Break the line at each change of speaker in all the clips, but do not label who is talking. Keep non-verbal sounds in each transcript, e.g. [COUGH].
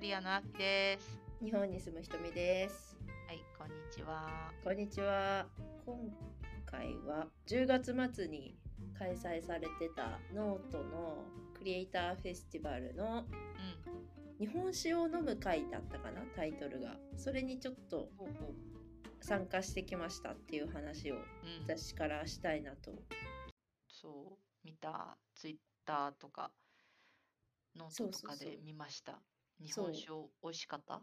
リアのあきです。
日本に住むひとみです。
はい、こんにちは。
こんにちは。今回は10月末に開催されてたノートのクリエイターフェスティバルの
うん。
日本酒を飲む会だったかなタイトルが。それにちょっと参加してきましたっていう話を
う。うん。
私からしたいなと。
そう、見た、ツイッターとか、ノートとかで見ました。日
そう。
本酒美味しかった？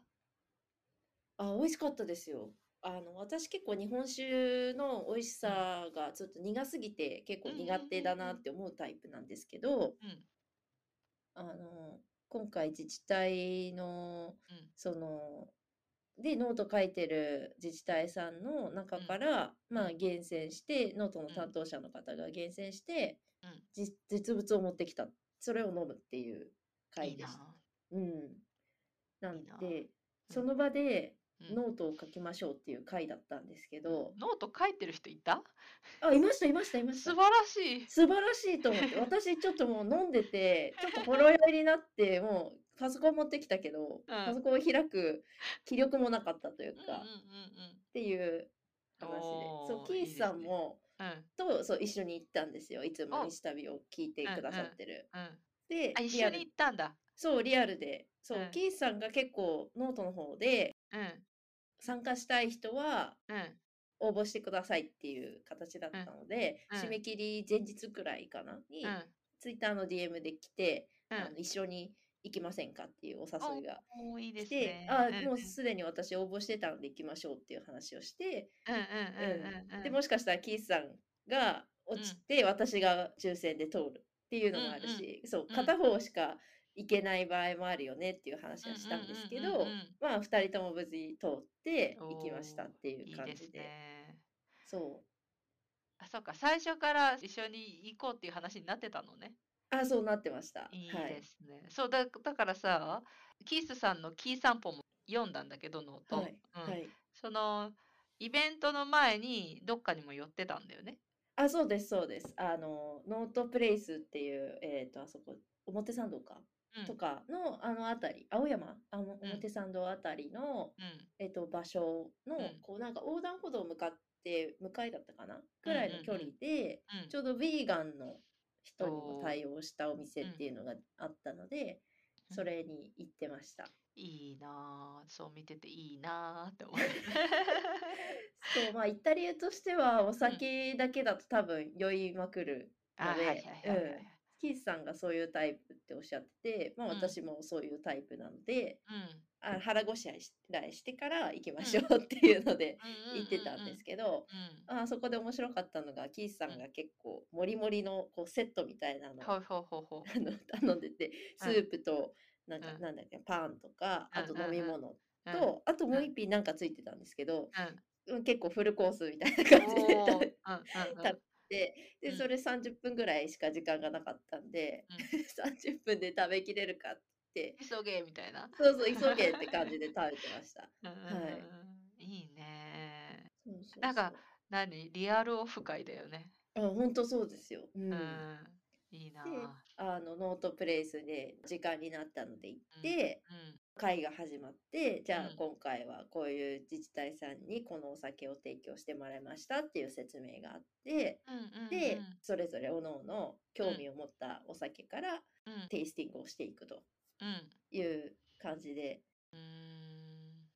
あ、美味しかったですよ。あの私結構日本酒の美味しさがちょっと苦すぎて結構苦手だなって思うタイプなんですけど、
うん。
あの今回自治体の
うん。
そのでノート書いてる自治体さんの中から、まあ厳選してノートの担当者の方が厳選して、
うん。
じ実物を持ってきた。それを飲むっていう
いいな
会でした。うん、なんで
うん。
その場で
うん。
ノートを書きましょうっていう会だったんですけど、
ノート書いてる人いた？
あいましたいましたいました。
素晴らしい。
素晴らしいと思って。私ちょっともう飲んでてちょっとほろ酔いになってもうパソコン持ってきたけど、パソコンを開く気力もなかったというか、っていう話で。そうキースさんも。とそう一緒に行ったんですよ。いつも
お。
西旅を聞いてくださってる。
うん。
で
あ、一緒に行ったんだ。
そうリアルでそう、
うん
キースさんが結構ノートの方で
うん。
参加したい人は
うん。
応募してくださいっていう形だったので、
うん
締め切り前日くらいかなに、
うん。
ツイッターの DM で来て、
うん
あの一緒に行きませんかっていうお誘いが
いいです
来て、
ね。
あ
ん
もうすでに私応募してたので行きましょうっていう話をして、
うんうんうんうんうん。
でもしかしたらキースさんが落ちて、私が抽選で通るっていうのもあるし、そう
うん
片方しか行けない場合もあるよねっていう話はしたんですけど、まあ2人とも無事通って行きましたっていう感じで
ね。
そう
あ、そうか。最初から一緒に行こうっていう話になってたのね。
あそうなってました
いい
はい
ですね。そうだ、だからさ、キースさんのキー散歩も読んだんだけど、ノート。
はい、
うん
はい
その、イベントの前にどっかにも寄ってたんだよね。
あ、そうです、そうです。あの、ノートプレイスっていう、えっと、あそこ、表参道か、
うん。
とかの、あのあたり、青山、あの、
うん。
表参道あたりの、
うん。
えっと、場所の、
うん。
こう、なんか横断歩道向かって、向かいだったかな？ぐらいの距離
うん
で、
うん。
ちょうどヴィーガンの人にも対応したお店っていうのがあったので、
うん。
それに行ってました。
いいなぁ。そう見てていいなぁって思って。[LAUGHS]
そう、まあ、行った理由としては、お酒だけだと多分酔いまくる
あ、
のでキースさんがそういうタイプっておっしゃってて、まあ、
うん。
私もそういうタイプなので、
うん。
あ腹ごしらえしてから行きましょうっていうので
うん
言ってたんですけど、
うん。
あそこで面白かったのがキースさんが結構もりもりのこうセットみたいなのを頼んでてスープとなんか
うん。
なんだっけパンとかあと飲み物
うん。
とあともう
うん
一品なんかついてたんですけど結構フルコースみたいな感じで食で
うん
それ30分ぐらいしか時間がなかったんで、[LAUGHS] 30分で食べきれるかって
急げみたいな。
そうそう急げって感じで食べてました。
うんうん
はい
うんいいね。
そうそうそう
なんか何？リアルオフ会だよね。
あ本当そうですよ。うん
うん。いいな
で
ぁ。
あのノートプレイスで時間になったので行って、
うん。
会が始まってじゃあ
うん。
今回はこういう自治体さんにこのお酒を提供してもらいましたっていう説明があって、
うんうん
で
うん。
それぞれおのおの興味を持ったお酒から
うん。
テイスティングをしていくと
うん。
いう感じで。
うーん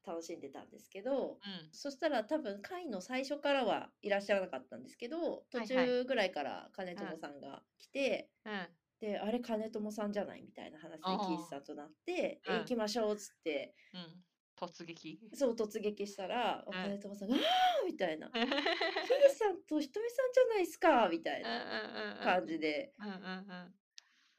楽しんでたんですけど、
うん。
そしたら多分会の最初からはいらっしゃらなかったんですけど途
はいはい。
中ぐらいから金友さんが来て、
うん。
であれ金友さんじゃないみたいな話で
あー
キースさんとなって「
うん
え行きましょう」っつって。
うん。突撃。
そう突撃したら、
うん。
金友さんが「あー!」みたいな「
うんうん
キースさんとひとみさんじゃないですか」みたいな
うん。
感じで。
うんうんうん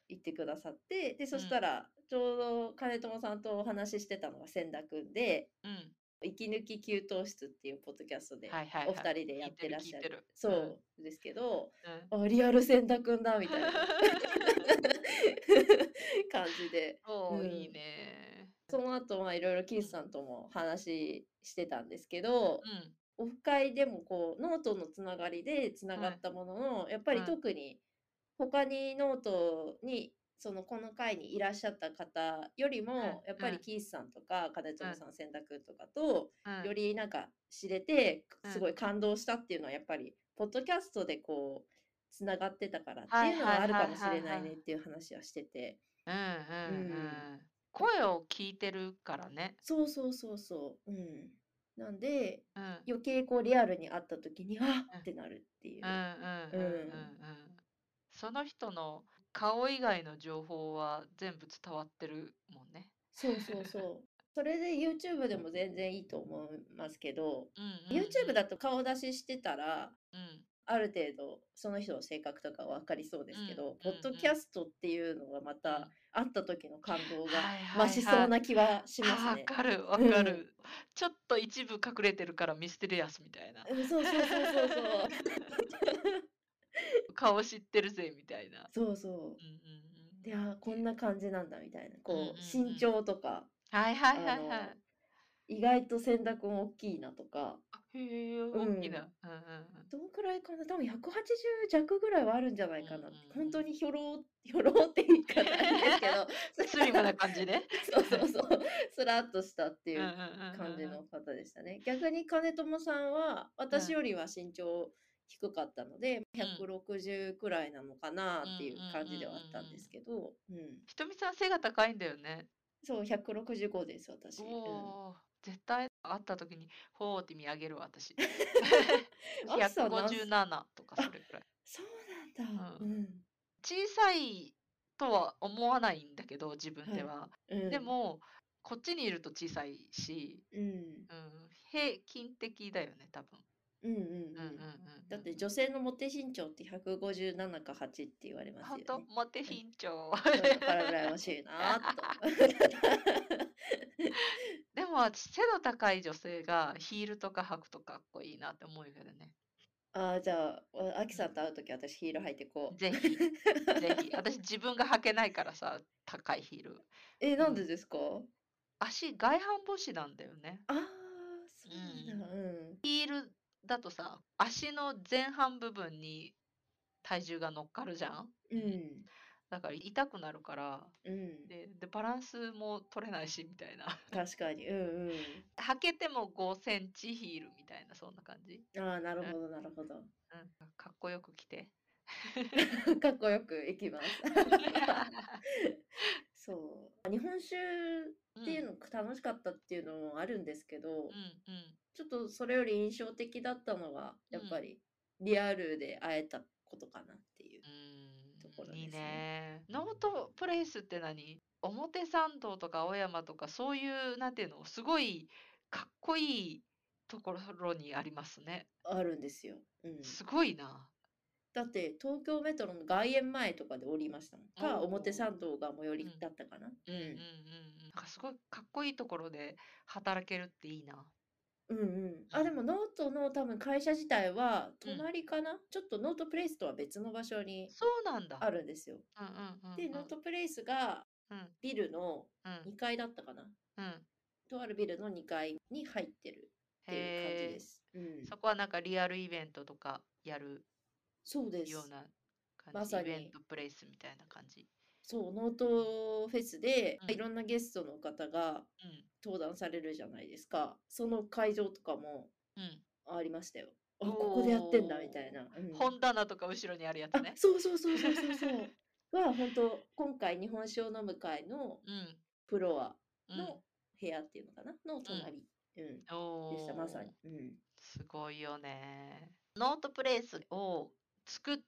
言ってくださってでそしたらちょうど金友さんとお話ししてたのが千田君で
うん「
息抜き給湯室」っていうポッドキャストでお二人でやってらっしゃ
るる。
るそうですけど、
うん。
あリアル千田君だみたいな [LAUGHS] 感じでうん
いいね。
その後まあいろいろキースさんとも話してたんですけど、
うん。
オフ会でもこうノートのつながりでつながったものの、やっぱり
うん。
特に他にノートにそのこの会にいらっしゃった方よりも、
うん
やっぱり
うん。
キースさんとか金友
うん。
さん千田君とかと、
うん。
よりなんか知れて
うん。
すごい感動したっていうのはやっぱりポッドキャストでこうつながってたからって
はい
いうのはあるかもしれないねっていう話はしてて。
声を聞いてるからね。
そうそうそうそう。うん。なんで
うん。うん
余計こうリアルに会った時にあ
うん。
っってなるっていう。
うんうんうん。うん。その人の顔以外の情報は全部伝わってるもんね。
そうそうそう。それで YouTube でも全然いいと思いますけど
うんうんうん。
YouTube だと顔出ししてたら
うん。
ある程度その人の性格とか分かりそうですけど、
うん
ポッドキャストっていうのはまた会った時の感動が
はいはいはい。
増しそうな気はします
わ
ね。
かるわかる、ちょっと一部隠れてるからミステリアスみたいな。
うんそうそうそうそうそう。[LAUGHS] [LAUGHS]
顔知ってるぜみたいな。
そうそ
うんうんうん
う。いやーこんな感じなんだみたいな。こう、
うんうんうん
身長とか
はいはいはいはい。
意外と千田君大きいなとか
へえ
うん
大きな。うんうん
どんくらいかな多分180弱ぐらいはあるんじゃないかな
んうんうん
本当にひょろ [LAUGHS] ひょろって言い方ですけど
うん。[LAUGHS] スリムな感じね。
そうそうそうスラッとしたっていう
うんうんうんうん
感じの方でしたね。逆に金友さんは私よりは身長低かったので、160くらいなのかなっていう感じではあったんですけど、うん
ひとみさん背が高いんだよね。
そう165です私。
おー、絶対会った時にほーって見上げるわ私。
あきさん何
157とかそれくらい。
そうなんだ。
う
うん
小さいとは思わないんだけど自分では。
うん、
でもこっちにいると小さいし、
うん、
うん、平均的だよね多分。
うんうんうん
うん。
だって女性のモテ身長って157か8って言われますよね。
本当？モテ身長。
だから羨ましいなーと。
でも私背の高い女性がヒールとか履くとかっこいいなって思うけどね。
ああ、じゃあ、わあきさんと会うとき私ヒール履いてこう。
ぜひぜひ。私自分が履けないからさ高いヒール。
え、なんでですか？
足外反母趾なんだよね。
ああ、そうなんだ。うん。
ヒールだとさ足の前半部分に体重が乗っかるじゃん？
うん。
だから痛くなるから
うん。
ででバランスも取れないしみたいな。
確かに。うん
履けても5センチヒールみたいなそんな感じ？
うん。ああ、なるほど、なるほど。
うん、かっこよく着て。
かっこよくい [LAUGHS] きます。そう。日本酒っていうの楽しかったっていうのもあるんですけど、
うんうん
ちょっとそれより印象的だったのは、やっぱりリアルで会えたことかなっていう。ところ
うん、いい
です
ね。ノートプレイスって何？表参道とか青山とかそういうなんていうのすごいかっこいいところにありますね。
あるんですよ。うん。
すごいな。
だって東京メトロの外苑前とかで降りましたもん。か、表参道が最寄り
うん
だったかな。
うんうんうんうん。なんかすごいかっこいいところで働けるっていいな。
うんうん。あ、でもノートの多分会社自体は
うん
隣かな、ちょっとノートプレイスとは別の場所に
そうなんだ。
あるんですよ。
うんうんうんうん。
で、ノートプレイスが
うん
ビルの
うん
2階だったかな？
うん。
とあるビルの2階に入ってるっていう感じ
へえ。
です。うん。
そこはなんかリアルイベントとかやる
そうです。
ような感じ？
まさに
イベントプレイスみたいな感じ？
そう、ノートフェスで
うん
いろんなゲストの方が
うん
登壇されるじゃないですか。その会場とかも
うん。
ありましたよ。あ、ここでやってんだみたいな。うん
本棚とか後ろにあるやつ
あ
ね。
そうそうそうそうそうそう。[LAUGHS] は本当今回日本酒を飲む会の
うん。
フロア
うん
の部屋っていうのかな？の隣、うん
お
でしたまさ
ー
に。うん
すごいよね。ノートプレイスを作っ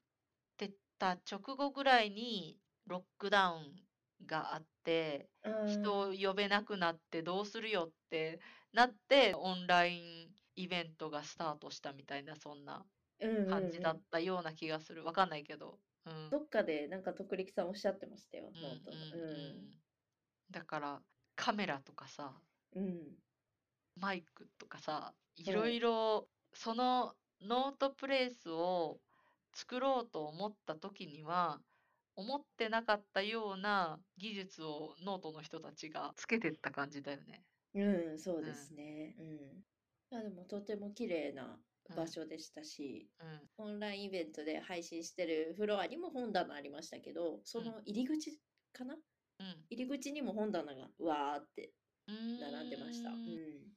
てた直後ぐらいにロックダウンがあって、人を呼べなくなってどうするよってなって、オンラインイベントがスタートしたみたいな、そんな
うんうんうん。
感じだったような気がする。わかんないけど。うん。
どっかでなんか徳力さんおっしゃってましたよ、
うん
ノート
うんうん。だからカメラとかさ、
うん。うん
マイクとかさ、い
うん。
ろいろそのノートプレイスを作ろうと思った時には、思ってなかったような技術をノートの人たちがつけてった感じだよね。
うん、そうですね。うん。あでもとても綺麗な
うん
場所でしたし、
うん。
オンラインイベントで配信してるフロアにも本棚ありましたけど、その入り口かな？
うん。
入り口にも本棚がうわーって並んでました。うん。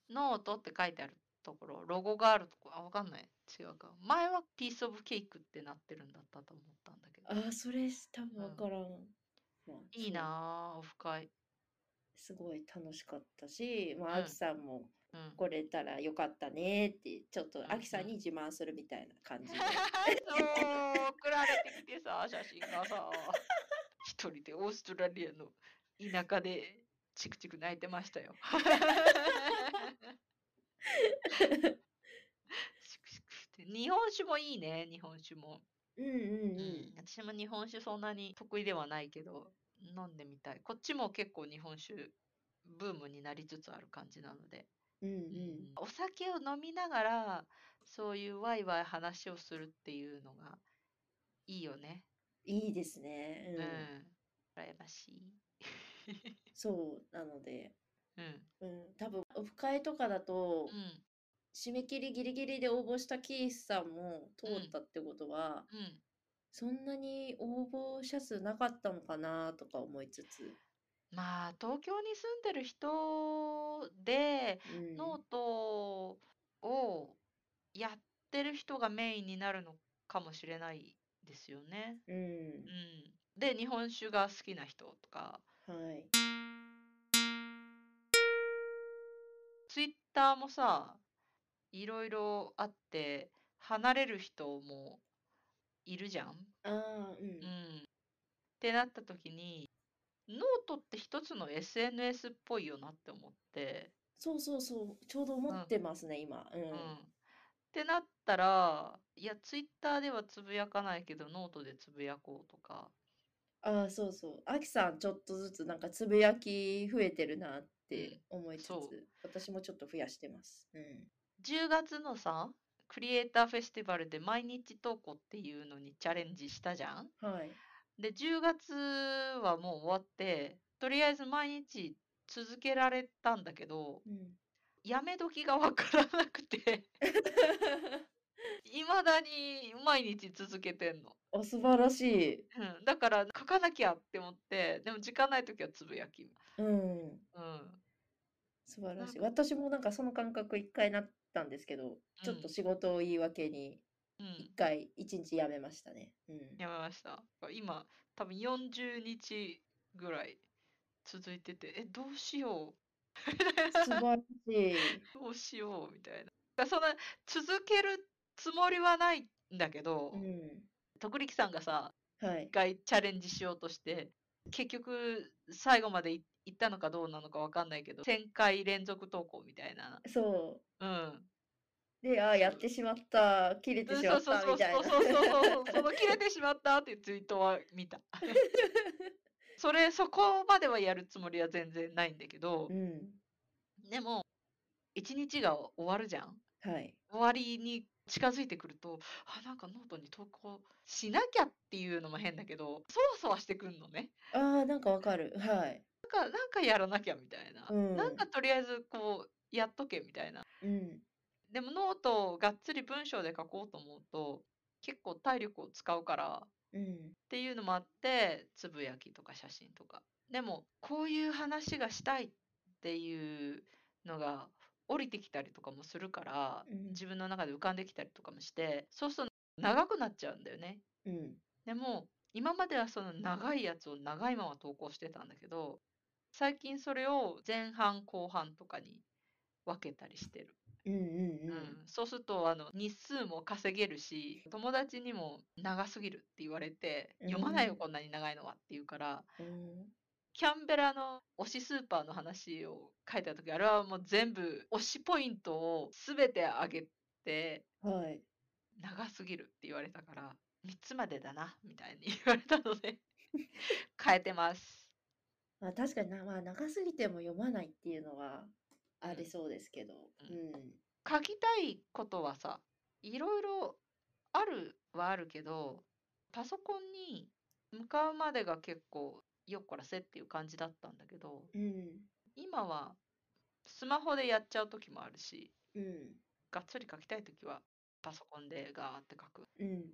ノートって書いてあるところ、ロゴがあるところ、あ、わかんない。違うか。前はピースオブケークってなってるんだったと思ったんだ
あー、それ多分わからん。まあ
いいなあオフ会。
すごい楽しかったし、まあ、
うん
アキさんも
うん。
来れたらよかったねって、ちょっと
うん
アキさんに自慢するみたいな感じで。[LAUGHS]
そう、送られてきてさ、写真がさ、一人でオーストラリアの田舎でチクチク泣いてましたよ。[LAUGHS] チクチクって日本酒もいいね、日本酒も。
うんうん
う
うん
ん、私も日本酒そんなに得意ではないけど、飲んでみたい。こっちも結構日本酒ブームになりつつある感じなので。
うんうん
うんお酒を飲みながら、そういうワイワイ話をするっていうのがいいよね。
いいですね。
うん。
うん。
羨ましい。
そう、なので、
うん。
うん、多分オフ会とかだと、
うん。
締め切りギリギリで応募したキースさんも通ったってことは、
うん。
そんなに応募者数なかったのかなとか思いつつ、
まあ、東京に住んでる人で、
うん、
ノートをやってる人がメインになるのかもしれないですよね。
うん
う、ん。で、日本酒が好きな人とか、
はい。
ツイッターもさ、いろいろあって、離れる人もいるじゃん。
ああ、うん。
うん。ってなった時に、ノートって一つの SNS っぽいよなって思って、
そうそうそう、ちょうど思ってますね、今。うん。
うん。ってなったら、いや、ツイッターではつぶやかないけど、ノートでつぶやこうとか、
ああ、そうそう。アキさん、ちょっとずつなんかつぶやき増えてるなって思いつつ、私もちょっと増やしてます。うん。
10月のさ、クリエイターフェスティバルで毎日投稿っていうのにチャレンジしたじゃん
はい。
で、10月はもう終わって、とりあえず毎日続けられたんだけど、
うん。
やめ時がわからなくて、[LAUGHS] いまだに毎日続けてんの。
お、素晴らしい。
うん、だから書かなきゃって思って、でも時間ない時はつぶやき。
うん。
うん。
素晴らしい。私もなんかその感覚一回なったんですけど、ちょっと仕事を言い訳に
うん
一。回一日やめましたね。うん。
やめました。今、多分40日ぐらい続いてて、え、どうしよう。
素晴らしい。[LAUGHS]
どうしようみたいな。そんな続けるつもりはないんだけど、
うん。
徳力さんがさ、
はい
一。回チャレンジしようとして、結局最後までい行ったのかどうなのかわかんないけど、1000回連続投稿みたいな。
そ
うん。
う。で、ああ、やってしまった、切れて
うん
しま
そうそうそう
ったみたいな。
そうそうそうそう、その切れてしまったっていうツイートは見た。[LAUGHS] それ、そこまではやるつもりは全然ないんだけど
う、ん。
でも、一日が終わるじゃん。
はい。
終わりに近づいてくると、あ、なんかノートに投稿しなきゃっていうのも変だけど、そわそわしてくんのね。
ああ、なんかわかる。はい。
なんか、なんかやらなきゃみたいな。
うん
なんかとりあえずこう、やっとけみたいな。
うん。
でもノートをがっつり文章で書こうと思うと、結構体力を使うから、
うん。
っていうのもあって、つぶやきとか写真とか。でも、こういう話がしたいっていうのが降りてきたりとかもするから、
うん
自分の中で浮かんできたりとかもして、そうすると長くなっちゃうんだよね。
うん。
でも、今まではその長いやつを長いまま投稿してたんだけど、最近それを前半後半とかに分けたりしてる。
うんうん
う
うん。
ん、そうするとあの日数も稼げるし友達にも長すぎるって言われて
うん
読まないよこんなに長いのはって言うから
うん
キャンベラの推しスーパーの話を書いた時あれはもう全部推しポイントを全てあげて
はい。
長すぎるって言われたから3つまでだなみたいに言われたので [LAUGHS] 変えてます。
まあ確かにな、まあ長すぎても読まないっていうのはありそうですけど。
う
うん。
書きたいことはさいろいろあるはあるけどパソコンに向かうまでが結構よっこらせっていう感じだったんだけど
うん。
今はスマホでやっちゃう時もあるし
うん。
がっつり書きたい時はパソコンでガーって書く
うん。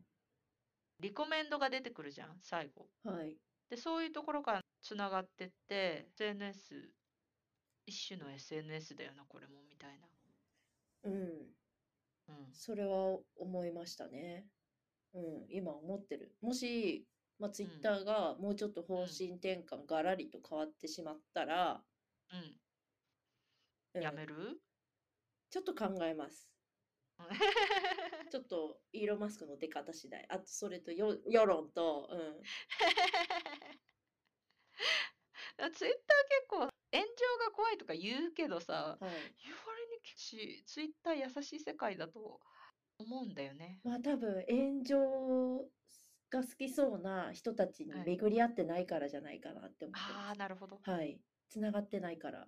リコメンドが出てくるじゃん最後
はい。
でそういうところからつながってって、SNS、一種の SNS だよな、これも、みたいな。
うん。
うん。
それは思いましたね。うん、今思ってる。もし、まあ、ツイッターがもうちょっと方針転換がらりと変わってしまったら、
うん。
うん
やめる？
ちょっと考えます。[LAUGHS] ちょっとイーロン・マスクの出方次第。あと、それとよ世論と、うん。[LAUGHS]
ツイッター結構炎上が怖いとか言うけどさ、
はい。
言われにしツイッター優しい世界だと思うんだよね。
まあ多分炎上が好きそうな人たちに
はい
巡り合ってないからじゃないかなって思って
ああ、なるほど。
はい。つながってないから。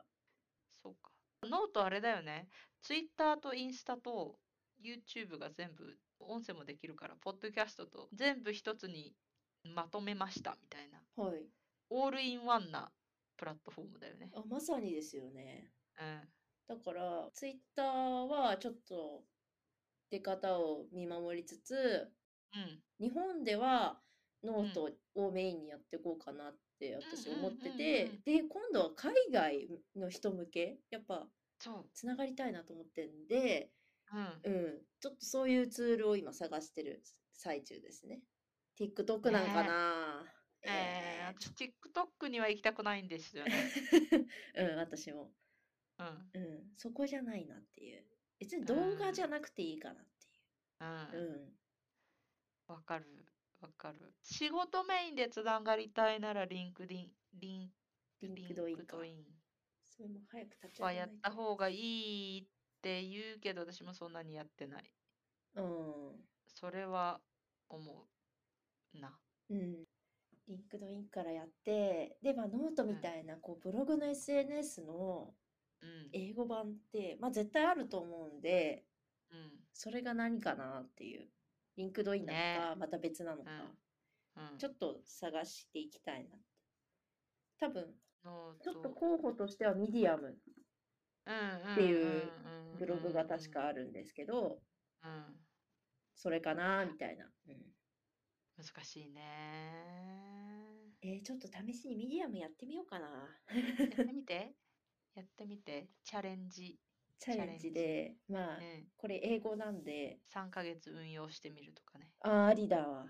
そうか。ノートあれだよね。ツイッターとインスタと YouTube が全部音声もできるから、ポッドキャストと全部一つにまとめましたみたいな。
はい。
オールインワンなプラットフォームだよね。
あ、まさにですよね。
うん。
だから、ツイッターはちょっと出方を見守りつつ、
うん。
日本ではノ
うん
ートをメインにやっていこうかなって私思ってて、で、今度は海外の人向け、やっぱ。つながりたいなと思ってんで、
うん。
うん、ちょっとそういうツールを今探してる最中ですね。TikTok なんかな、
えー、
えー
私 TikTok には行きたくないんですよね。[LAUGHS]
うん、私も。
うん。
うん、そこじゃないなっていう。別に
うん
動画じゃなくていいかなって
うん。
いう。
わかる。わかる。仕事メインでつながりたいなら、 LinkedIn、リン
うん。リン
リン
クドインか
ン
それも早く立ち上
は。やった方がいいって言うけど、私もそんなにやってない。
うん。
それは思うな。
うん。 LinkedIn からやって、で、まあ、ノートみたいな、こう、ブログの SNS の
うん。
英語版って、まあ、絶対あると思うんで、
うん。
それが何かなっていう。 LinkedIn なの
ね
か、また別なのか、
うん。
ちょっと探していきたいなって。多分、ちょっと
ト
候補としてはミディアム
うん
っていう
うんうん
ブログが確かあるんですけど、
うん。
それかなみたいな。うん
難しいね。
えーちょっと試しにミディアムやってみようかな。
やってみて。[LAUGHS] やってみて。チャレンジ。
チャレンジで、まあ、
うん。
これ英語なんで、
3ヶ月運用してみるとかね。
あーありだわ。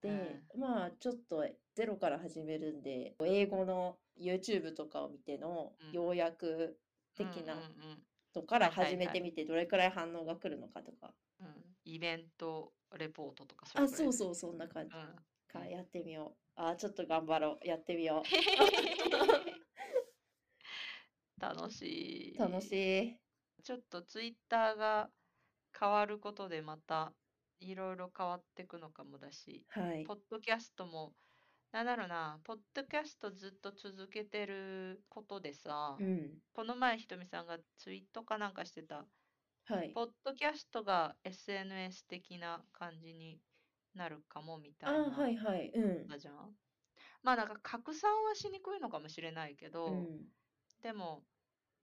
で、まあちょっとゼロから始めるんで、英語の YouTube とかを見ての
うん
要約的な
うんうん
のから始めてみて、どれくらい反応が来るのかとか。
うんうん。イベントレポートとか
あ、
れくらいう
そそう、そんな感じ。
うん。
かやってみよう。あー、ちょっと頑張ろう。やってみよ [LAUGHS]
楽しい。
う。楽しい。
ちょっとツイッターが変わることでまたいろいろ変わっていくのかもだし、
はい
ポ。ッドキャストも、なんだろうな、ポッドキャストずっと続けてることでさ、
うん。
この前ひとみさんがツイートかなんかしてた、
はい。
ポッドキャストが SNS 的な感じになるかもみたいな、
はいはい。うん。
だじゃん。まあなんか拡散はしにくいのかもしれないけど、
うん。
でも、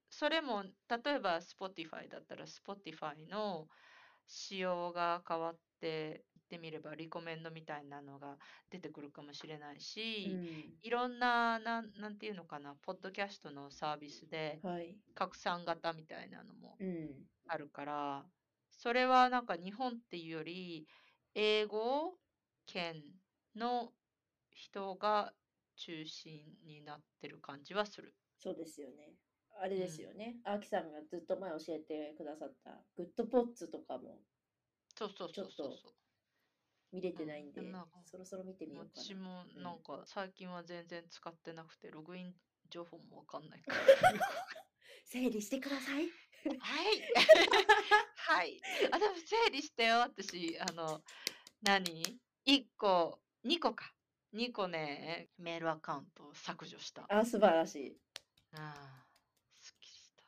それも、例えば Spotify だったら Spotify の仕様が変わって、言ってみればリコメンドみたいなのが出てくるかもしれないし、いろんな、なん、なんていうのかな、ポッドキャストのサービスで
うん。はい。
拡散型みたいなのも
うん。
あるから、それはなんか日本っていうより、英語圏の人が中心になってる感じはする。
そうですよね。あれですよね。アキさんがずっと前教えてくださったグッドポッツとかも
そうそうそうそう。
見れてないんで、
うんんか
そろそろ見てみようかな。
私も
うん
なんか最近は全然使ってなくて、ログイン情報もわかんないから。[LAUGHS]
整理してください。
はい。[LAUGHS] はい。あ、でも整理してよ、私。あの、何 ?1 個、2個か。2個ね、メールアカウントを削除した。あ
あ、素晴らしい。
あ、すっきりした。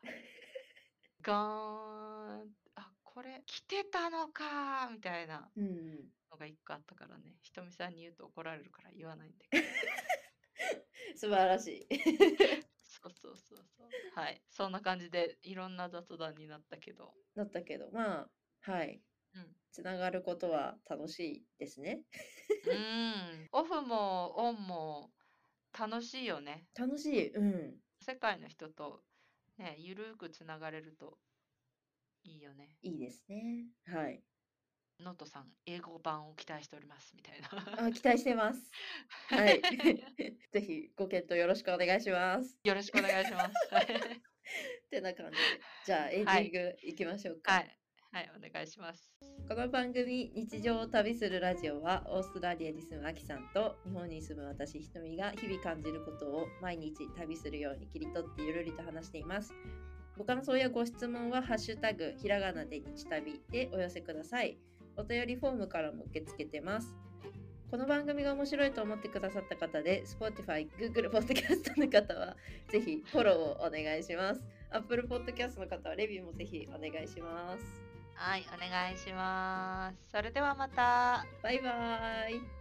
ガーン。あ、これ来てたのかみたいな
うん。
のが1個あったからね。ひとみさんに言うと怒られるから言わないんだけど。[LAUGHS]
素晴らしい。[LAUGHS]
そうそうそうそう。はい。そんな感じでいろんな雑談になったけど。
だったけど、まあ、はい。
うん。
つながることは楽しいですね。
うん。オフもオンも楽しいよね。
楽しい。うん。
世界の人とね、ゆるーくつながれるといいよね。
いいですね。はい。
ノートさん、英語版を期待しておりますみたいな。
あ、期待してます。はい。[LAUGHS] ぜひご検討よろしくお願いします。
よろしくお願いします。[LAUGHS]
ってな感じで。じゃあエンディングいきましょうか。
はい。はい、お願いします。
この番組「日常を旅するラジオは」オーストラリアに住むアキさんと日本に住む私ひとみが日々感じることを毎日旅するように切り取ってゆるりと話しています。ご感想やご質問は「ハッシュタグひらがなで日旅」でお寄せください。お便りフォームからも受け付けてます。この番組が面白いと思ってくださった方で Spotify、Google Podcast の方はぜひフォローをお願いします。Apple Podcast の方はレビューもぜひお願いします。
はい、お願いします。それではまた。
バイバーイ。